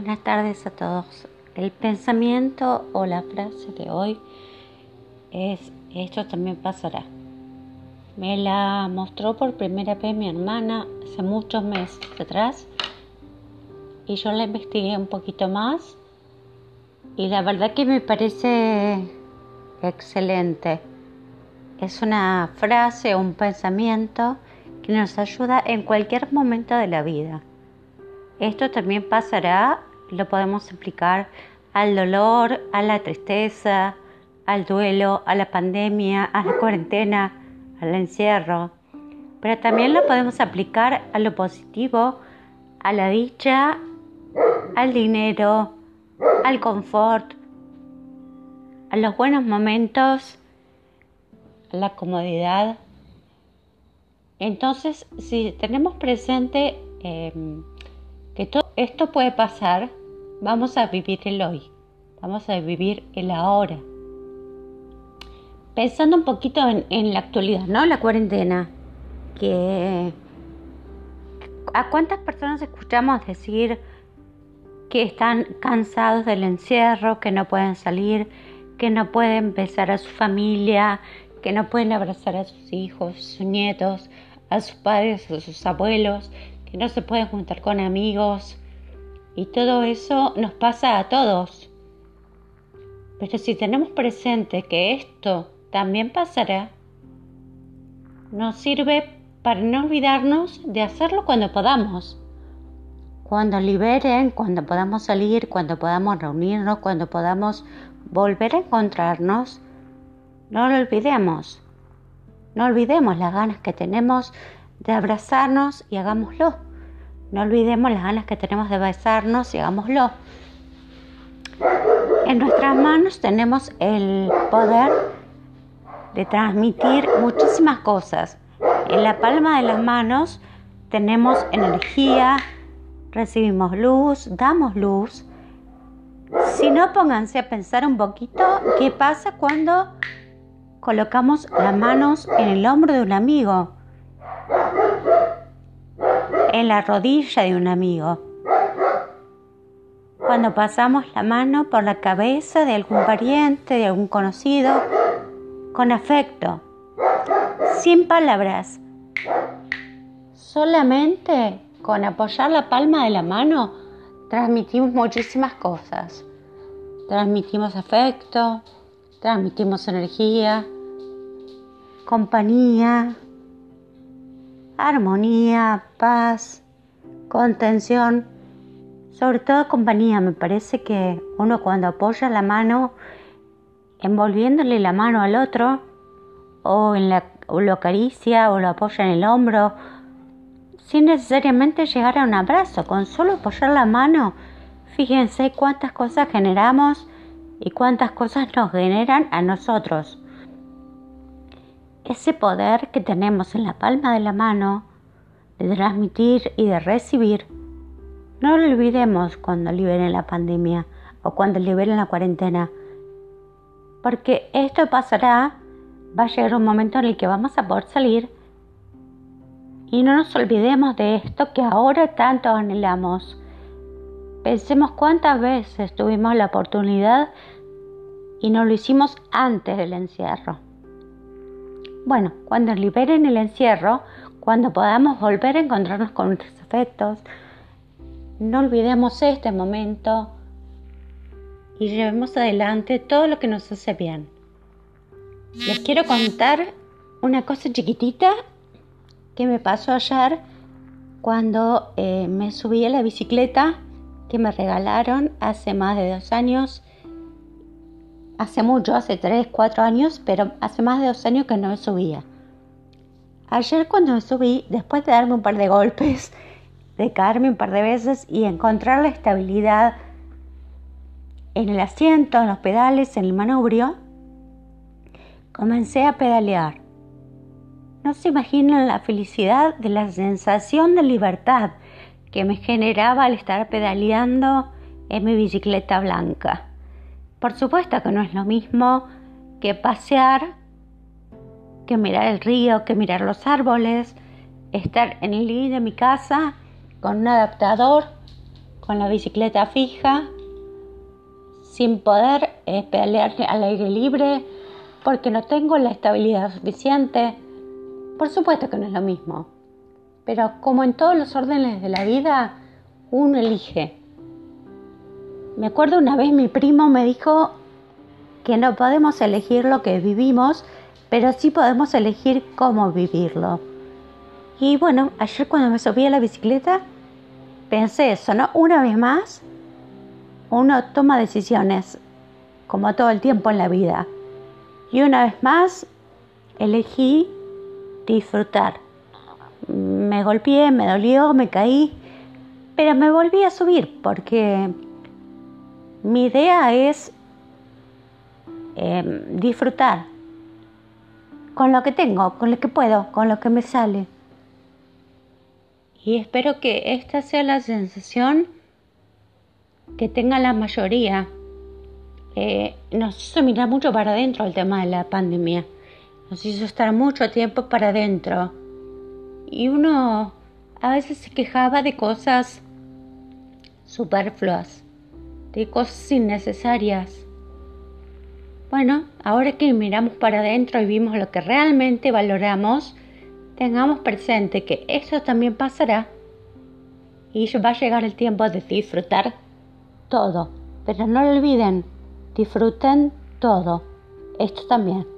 Buenas tardes a todos. El pensamiento o la frase de hoy es esto también pasará. Me la mostró por primera vez mi hermana hace muchos meses atrás y yo la investigué un poquito más y la verdad que me parece excelente. Es una frase o un pensamiento que nos ayuda en cualquier momento de la vida. Esto también pasará, lo podemos aplicar al dolor, a la tristeza, al duelo, a la pandemia, a la cuarentena, al encierro. Pero también lo podemos aplicar a lo positivo, a la dicha, al dinero, al confort, a los buenos momentos, a la comodidad. Entonces, si tenemos presente em, que todo esto puede pasar, vamos a vivir el hoy, vamos a vivir el ahora. Pensando un poquito en, la actualidad, ¿no? La cuarentena, que ¿a cuántas personas escuchamos decir que están cansados del encierro, que no pueden salir, que no pueden besar a su familia, que no pueden abrazar a sus hijos, sus nietos, a sus padres, a sus abuelos, que no se pueden juntar con amigos. Y todo eso nos pasa a todos. Pero si tenemos presente que esto también pasará, nos sirve para no olvidarnos de hacerlo cuando podamos. Cuando liberen, cuando podamos salir, cuando podamos reunirnos, cuando podamos volver a encontrarnos, no lo olvidemos. No olvidemos las ganas que tenemos de abrazarnos y hagámoslo. No olvidemos las ganas que tenemos de besarnos y hagámoslo. En nuestras manos tenemos el poder de transmitir muchísimas cosas. En la palma de las manos tenemos energía, recibimos luz, damos luz. Si no, pónganse a pensar un poquito qué pasa cuando colocamos las manos en el hombro de un amigo en la rodilla de un amigo. Cuando pasamos la mano por la cabeza de algún pariente, de algún conocido, con afecto, sin palabras, solamente con apoyar la palma de la mano, transmitimos muchísimas cosas. Transmitimos afecto, transmitimos energía, compañía, armonía, paz, contención, sobre todo compañía. Me parece que uno cuando apoya la mano, envolviéndole la mano al otro, o, en la, lo acaricia o lo apoya en el hombro, sin necesariamente llegar a un abrazo, con solo apoyar la mano, fíjense cuántas cosas generamos y cuántas cosas nos generan a nosotros ese poder que tenemos en la palma de la mano de transmitir y de recibir, no lo olvidemos cuando liberen la pandemia o cuando liberen la cuarentena, porque esto pasará, va a llegar un momento en el que vamos a poder salir y no nos olvidemos de esto que ahora tanto anhelamos. Pensemos cuántas veces tuvimos la oportunidad y no lo hicimos antes del encierro. Bueno, cuando liberen el encierro, cuando podamos volver a encontrarnos con nuestros afectos, no olvidemos este momento y llevemos adelante todo lo que nos hace bien. Les quiero contar una cosa chiquitita que me pasó ayer cuando eh, me subí a la bicicleta que me regalaron hace más de dos años hace mucho, hace 3, 4 años, pero hace más de dos años que no me subía. Ayer cuando me subí, después de darme un par de golpes, de caerme un par de veces y encontrar la estabilidad en el asiento, en los pedales, en el manubrio, comencé a pedalear. No se imaginan la felicidad de la sensación de libertad que me generaba al estar pedaleando en mi bicicleta blanca. Por supuesto que no es lo mismo que pasear, que mirar el río, que mirar los árboles, estar en el living de mi casa con un adaptador, con la bicicleta fija, sin poder eh, pelear al aire libre, porque no tengo la estabilidad suficiente. Por supuesto que no es lo mismo, pero como en todos los órdenes de la vida, uno elige. Me acuerdo una vez mi primo me dijo que no podemos elegir lo que vivimos, pero sí podemos elegir cómo vivirlo. Y bueno, ayer cuando me subí a la bicicleta, pensé eso, ¿no? Una vez más, uno toma decisiones, como todo el tiempo en la vida. Y una vez más, elegí disfrutar. Me golpeé, me dolió, me caí, pero me volví a subir porque mi idea es em, disfrutar con lo que tengo, con lo que puedo, con lo que me sale. Y espero que esta sea la sensación que tenga la mayoría. Eh, nos hizo mirar mucho para adentro el tema de la pandemia. Nos hizo estar mucho tiempo para adentro. Y uno a veces se quejaba de cosas superfluas, de cosas innecesarias. Bueno, ahora que miramos para adentro y vimos lo que realmente valoramos, tengamos presente que eso también pasará y va a llegar el tiempo de disfrutar todo. Pero no lo olviden, disfruten todo. Esto también.